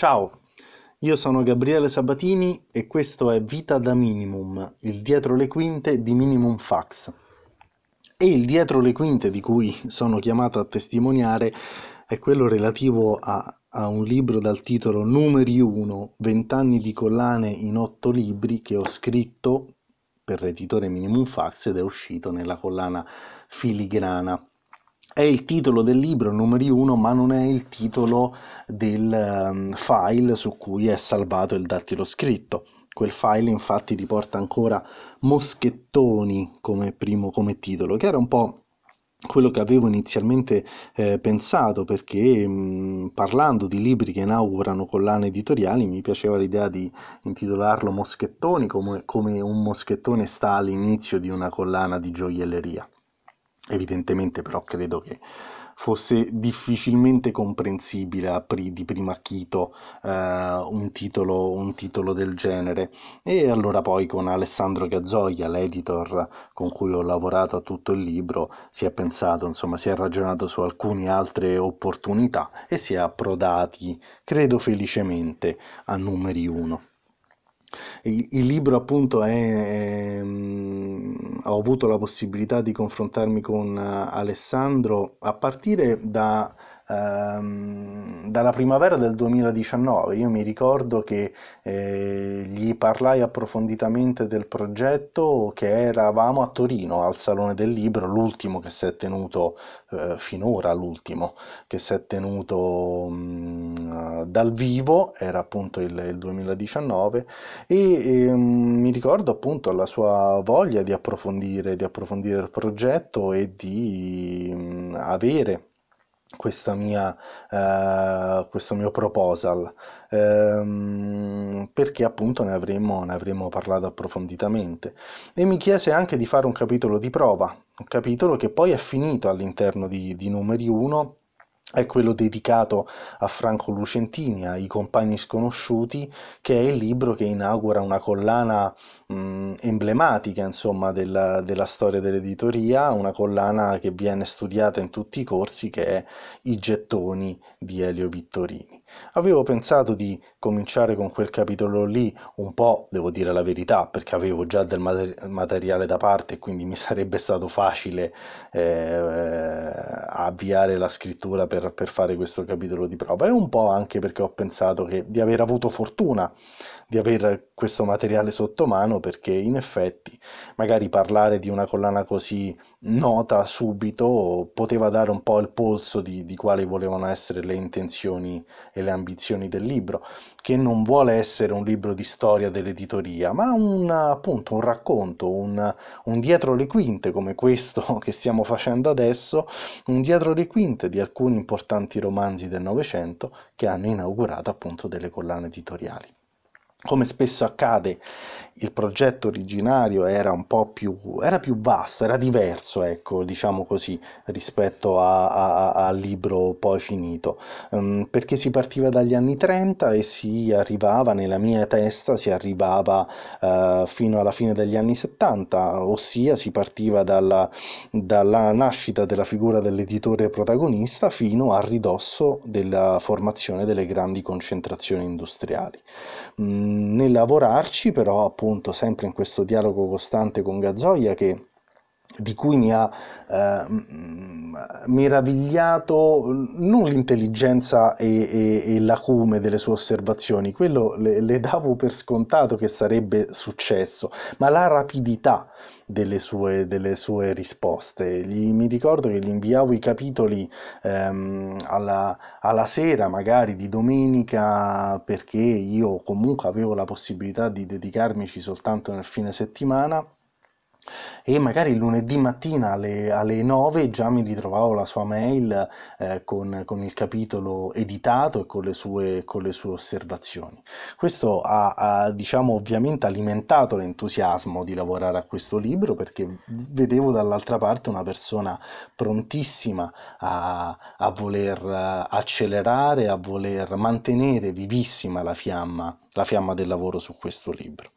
Ciao, io sono Gabriele Sabatini e questo è Vita da Minimum, il dietro le quinte di Minimum Fax. E il dietro le quinte di cui sono chiamato a testimoniare è quello relativo a, a un libro dal titolo Numeri 1, 20 anni di collane in 8 libri che ho scritto per l'editore Minimum Fax ed è uscito nella collana Filigrana. È il titolo del libro numeri 1, ma non è il titolo del um, file su cui è salvato il dattilo scritto. Quel file infatti riporta ancora Moschettoni come primo come titolo, che era un po' quello che avevo inizialmente eh, pensato perché mh, parlando di libri che inaugurano collane editoriali mi piaceva l'idea di intitolarlo Moschettoni come, come un moschettone sta all'inizio di una collana di gioielleria. Evidentemente però credo che fosse difficilmente comprensibile pri- di primo acchito eh, un, titolo, un titolo del genere e allora poi con Alessandro Gazzoia, l'editor con cui ho lavorato a tutto il libro, si è pensato, insomma, si è ragionato su alcune altre opportunità e si è approdati, credo felicemente, a numeri 1. Il, libro appunto è, ehm, ho avuto la possibilità di confrontarmi con eh, Alessandro a partire da ehm, dalla primavera del 2019. Io mi ricordo che eh, gli parlai approfonditamente del progetto che eravamo a Torino al Salone del Libro, l'ultimo che si è tenuto eh, finora, l'ultimo che si è tenuto mh, dal vivo, era appunto il, il 2019 e, e ehm, mi ricordo appunto la sua voglia di approfondire, di approfondire il progetto e di mh, avere questa mia, eh, questo mio proposal. Ehm, perché appunto ne avremmo, ne avremmo parlato approfonditamente. E mi chiese anche di fare un capitolo di prova un capitolo che poi è finito all'interno di, di numeri 1 è quello dedicato a Franco Lucentini, ai compagni sconosciuti, che è il libro che inaugura una collana mh, emblematica insomma, della, della, storia dell'editoria, una collana che viene studiata in tutti i corsi, che è I gettoni di Elio Vittorini. Avevo pensato di cominciare con quel capitolo lì un po', devo dire la verità, perché avevo già del materiale da parte quindi mi sarebbe stato facile eh, avviare la scrittura per, per fare questo capitolo di prova. E un po' anche perché ho pensato che di aver avuto fortuna di avere questo materiale sotto mano perché in effetti magari parlare di una collana così nota subito poteva dare un po' il polso di, di quali volevano essere le intenzioni e le ambizioni del libro, che non vuole essere un libro di storia dell'editoria, ma un, appunto un racconto, un, un dietro le quinte come questo che stiamo facendo adesso, un dietro le quinte di alcuni importanti romanzi del Novecento che hanno inaugurato appunto delle collane editoriali. Come spesso accade, il progetto originario era un po' più, era più vasto, era diverso, ecco, diciamo così, rispetto a, a, al libro poi finito, um, perché si partiva dagli anni 30 e si arrivava, nella mia testa, si arrivava uh, fino alla fine degli anni 70, ossia si partiva dalla, dalla nascita della figura dell'editore protagonista fino a ridosso della formazione delle grandi concentrazioni industriali. Mm, nel lavorarci, però appunto sempre in questo dialogo costante con Gazzoia che di cui mi ha eh, meravigliato non l'intelligenza e, e, e, l'acume delle sue osservazioni, quello le, le, davo per scontato che sarebbe successo, ma la rapidità delle sue, delle sue risposte. Gli, mi ricordo che gli inviavo i capitoli ehm, alla, alla sera, magari di domenica, perché io comunque avevo la possibilità di dedicarmici soltanto nel fine settimana e magari il lunedì mattina alle, alle 9 già mi ritrovavo la sua mail eh, con, con, il capitolo editato e con le sue, con le sue osservazioni. Questo ha, ha, diciamo, ovviamente alimentato l'entusiasmo di lavorare a questo libro perché vedevo dall'altra parte una persona prontissima a, a voler accelerare, a voler mantenere vivissima la fiamma la fiamma del lavoro su questo libro.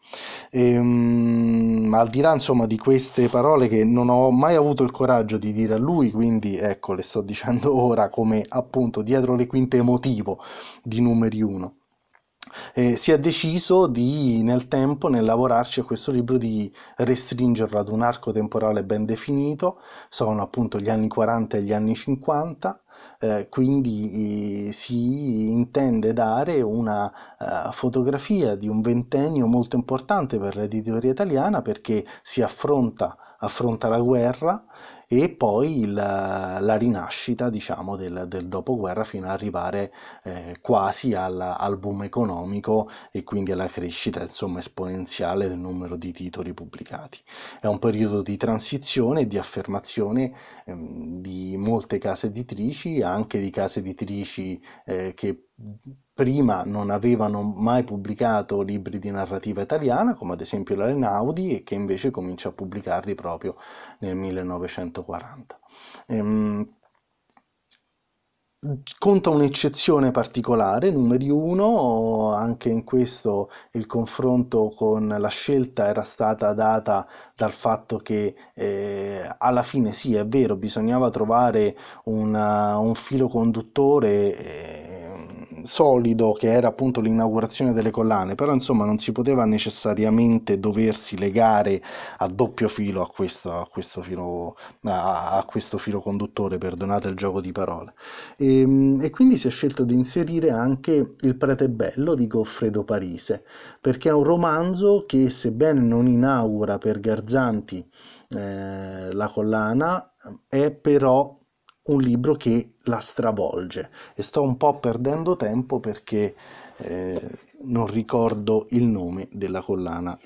E, um, al di là insomma di queste parole che non ho mai avuto il coraggio di dire a lui, quindi ecco le sto dicendo ora come appunto dietro le quinte emotivo di numeri 1. Eh, si è deciso di, nel tempo, nel lavorarci a questo libro, di restringerlo ad un arco temporale ben definito, sono appunto gli anni 40 e gli anni 50, eh, quindi eh, si intende dare una uh, fotografia di un ventennio molto importante per l'editoria italiana perché si affronta, affronta la guerra e poi il, la rinascita diciamo, del, del, dopoguerra fino ad arrivare eh, quasi al, al, boom economico e quindi alla crescita insomma, esponenziale del numero di titoli pubblicati. È un periodo di transizione e di affermazione ehm, di molte case editrici, anche di case editrici eh, che prima non avevano mai pubblicato libri di narrativa italiana, come ad esempio la Lenaudi, e che invece comincia a pubblicarli proprio nel 1940. Ehm, conta un'eccezione particolare, numeri uno, anche in questo il confronto con la scelta era stata data dal fatto che eh, alla fine sì, è vero, bisognava trovare una, un filo conduttore eh, solido che era appunto l'inaugurazione delle collane, però insomma non si poteva necessariamente doversi legare a doppio filo a questo, a questo, filo, a, a questo filo conduttore, perdonate il gioco di parole. E, ehm, e, quindi si è scelto di inserire anche Il prete bello di Goffredo Parise, perché è un romanzo che sebbene non inaugura per Garzanti eh, la collana, è però un libro che la stravolge e sto un po' perdendo tempo perché eh, non ricordo il nome della collana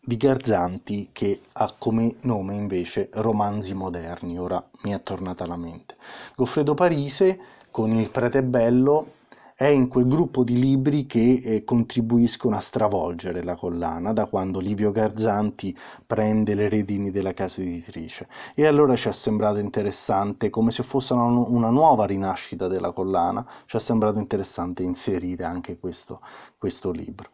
di Garzanti che ha come nome invece Romanzi moderni, ora mi è tornata alla mente. Goffredo Parise con Il prete bello è in quel gruppo di libri che eh, contribuiscono a stravolgere la collana da quando Livio Garzanti prende le redini della casa editrice. E allora ci è sembrato interessante, come se fosse una, una nuova rinascita della collana, ci è sembrato interessante inserire anche questo, questo libro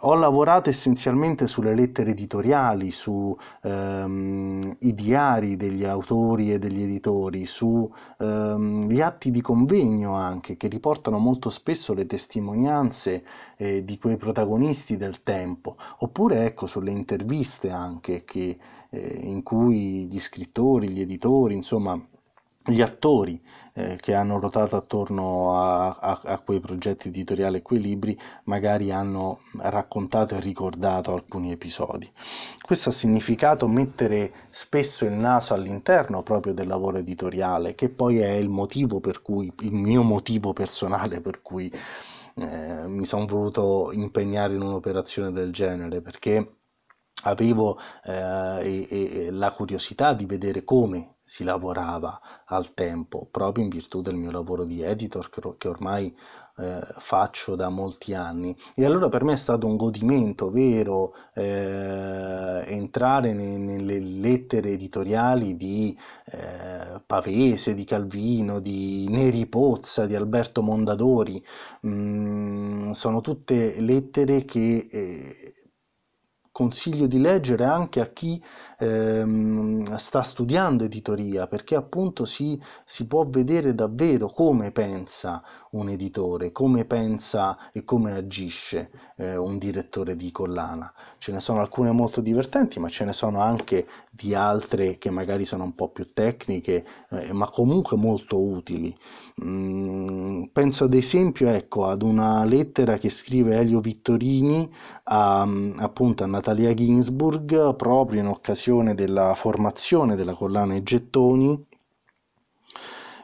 ho lavorato essenzialmente sulle lettere editoriali, sui ehm, diari degli autori e degli editori, sugli ehm, atti di convegno anche, che riportano molto spesso le testimonianze eh, di quei protagonisti del tempo, oppure ecco sulle interviste anche che, eh, in cui gli scrittori, gli editori, insomma, gli attori eh, che hanno ruotato attorno a, a, a, quei progetti editoriali e quei libri magari hanno raccontato e ricordato alcuni episodi. Questo ha significato mettere spesso il naso all'interno proprio del lavoro editoriale, che poi è il motivo per cui, il mio motivo personale per cui eh, mi sono voluto impegnare in un'operazione del genere, perché avevo eh, e, e la curiosità di vedere come si lavorava al tempo, proprio in virtù del mio lavoro di editor che ormai eh, faccio da molti anni. E allora per me è stato un godimento vero eh, entrare ne, nelle lettere editoriali di eh, Pavese, di Calvino, di Neri Pozza, di Alberto Mondadori. Mm, sono tutte lettere che eh, consiglio di leggere anche a chi ehm, sta studiando editoria, perché appunto si, si può vedere davvero come pensa un editore, come pensa e come agisce eh, un direttore di collana. Ce ne sono alcune molto divertenti, ma ce ne sono anche di altre che magari sono un po' più tecniche, eh, ma comunque molto utili. Mm, penso ad esempio ecco, ad una lettera che scrive Elio Vittorini a, appunto a Natalia Ginsburg proprio in occasione della formazione della collana I Gettoni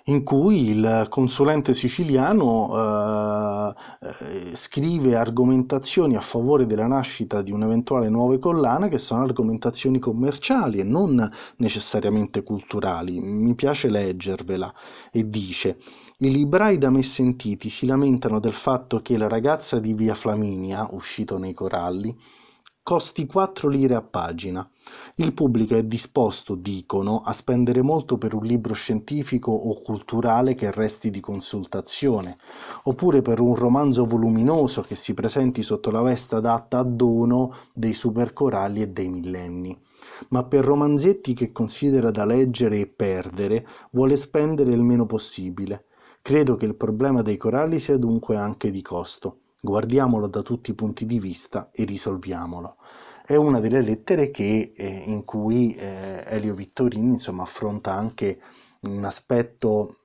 in cui il consulente siciliano eh, eh, scrive argomentazioni a favore della nascita di un'eventuale nuova collana che sono argomentazioni commerciali e non necessariamente culturali. Mi piace leggervela e dice i librai da me sentiti si lamentano del fatto che la ragazza di via Flaminia, uscito nei coralli, costi 4 lire a pagina. Il pubblico è disposto, dicono, a spendere molto per un libro scientifico o culturale che resti di consultazione, oppure per un romanzo voluminoso che si presenti sotto la veste adatta a dono dei supercoralli e dei millenni. Ma per romanzetti che considera da leggere e perdere, vuole spendere il meno possibile Credo che il problema dei coralli sia dunque anche di costo. Guardiamolo da tutti i punti di vista e risolviamolo. È una delle lettere che, eh, in cui eh, Elio Vittorini insomma, affronta anche un aspetto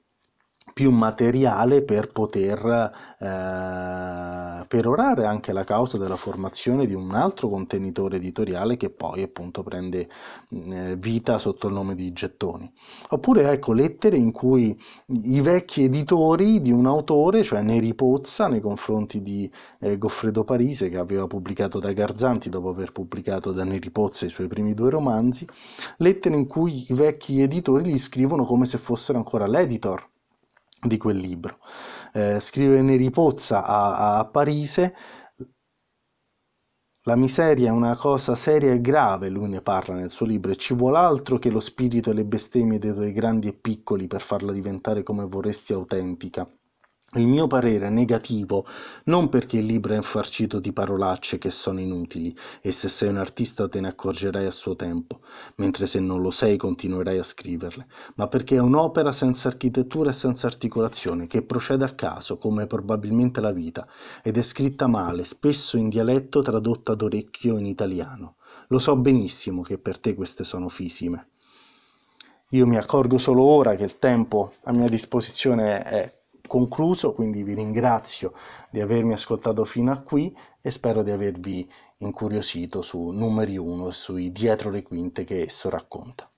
più materiale per poter eh, perorare anche la causa della formazione di un altro contenitore editoriale che poi appunto prende eh, vita sotto il nome di gettoni. Oppure ecco lettere in cui i vecchi editori di un autore, cioè Neri Pozza nei confronti di eh, Goffredo Parise che aveva pubblicato da Garzanti dopo aver pubblicato da Neri Pozza i suoi primi due romanzi, lettere in cui i vecchi editori gli scrivono come se fossero ancora l'editor di quel libro. Eh, scrive Neri Pozza a, a Parise la miseria è una cosa seria e grave, lui ne parla nel suo libro, e ci vuole altro che lo spirito e le bestemmie dei tuoi grandi e piccoli per farla diventare come vorresti autentica. Il mio parere è negativo non perché il libro è infarcito di parolacce che sono inutili e se sei un artista te ne accorgerai a suo tempo, mentre se non lo sei continuerai a scriverle, ma perché è un'opera senza architettura e senza articolazione, che procede a caso, come probabilmente la vita, ed è scritta male, spesso in dialetto tradotta d'orecchio in italiano. Lo so benissimo che per te queste sono fisime. Io mi accorgo solo ora che il tempo a mia disposizione è concluso, quindi vi ringrazio di avermi ascoltato fino a qui e spero di avervi incuriosito su numeri 1 e sui dietro le quinte che esso racconta.